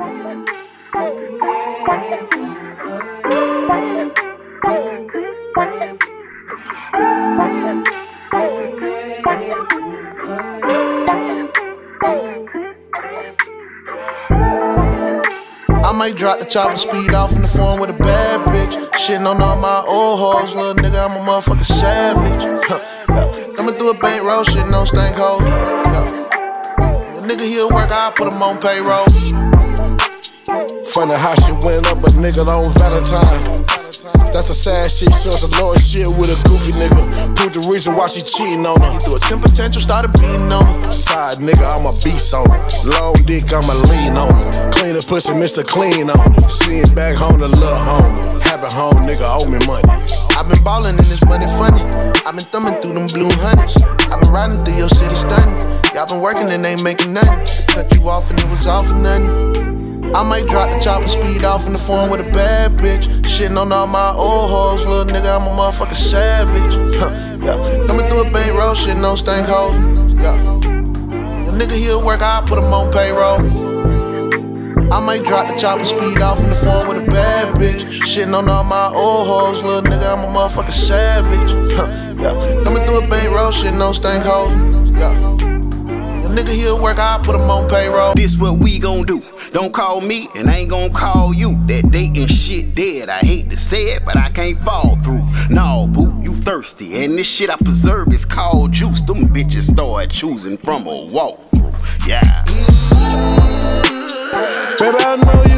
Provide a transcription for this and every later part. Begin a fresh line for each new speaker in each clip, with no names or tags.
I might drop the chopper speed off in the phone with a bad bitch. Shitting on all my old hoes, little nigga, I'm a motherfucking savage. Huh, yeah. Coming through a bankroll, shitting on stank hole. Yeah. Nigga he'll work, I put him on payroll.
Funny how she went up a nigga on Valentine. That's a sad shit, so it's a low shit with a goofy nigga. Prove the reason why she cheating on her.
He threw a 10 potential, started beating on her.
Side nigga, I'm a beast on her. Long dick, I'm a lean on her. Clean the pussy, Mr. Clean on her. Seeing back home to little homie. Having home nigga owe me money.
I've been ballin' in this money funny. I've been thumbing through them blue hundreds. I've been riding through your city stunning. Y'all been working and ain't making nothing. Cut you off and it was all for nothing. I might drop the chopper speed off in the phone with a bad bitch. Shitting on all my old hoes, little nigga, I'm a motherfucking savage. Huh, yeah. Coming through a bankroll, shitting on stank hoes. Yeah. A nigga he'll work, I put him on payroll. I might drop the chopper speed off in the phone with a bad bitch. Shitting on all my old hoes, little nigga, I'm a motherfucking savage. Huh, yeah. Coming through a bankroll, shitting on stank hoes. Yeah. A nigga he'll work, I put him on payroll.
This what we gon' do. Don't call me, and I ain't gon' call you. That dating shit dead. I hate to say it, but I can't fall through. No, boo, you thirsty, and this shit I preserve is called juice. Them bitches start choosing from a walkthrough. Yeah.
Baby, I know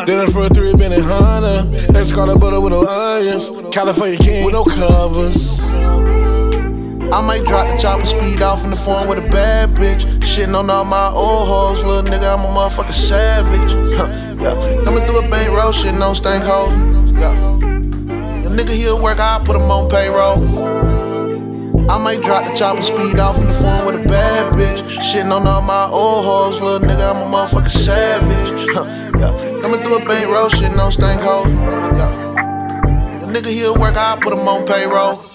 Yeah. Dinner for a three minute hunter. Let's call it butter with no onions. California king with no covers.
I might drop the chopper speed off in the phone with a bad bitch. Shitting on all my old hoes, little nigga, I'm a motherfucking savage. Huh, yeah. Coming through a bankroll, shitting on stank hoes. Yeah. A nigga he'll work, I put him on payroll. I might drop the chopper speed off in the phone with a bad bitch. Shitting on all my old hoes, little nigga, I'm a motherfucking savage. Huh, yeah. Coming through a bankroll, shitting on stank hoes. Yeah. Nigga he'll work, I put him on payroll.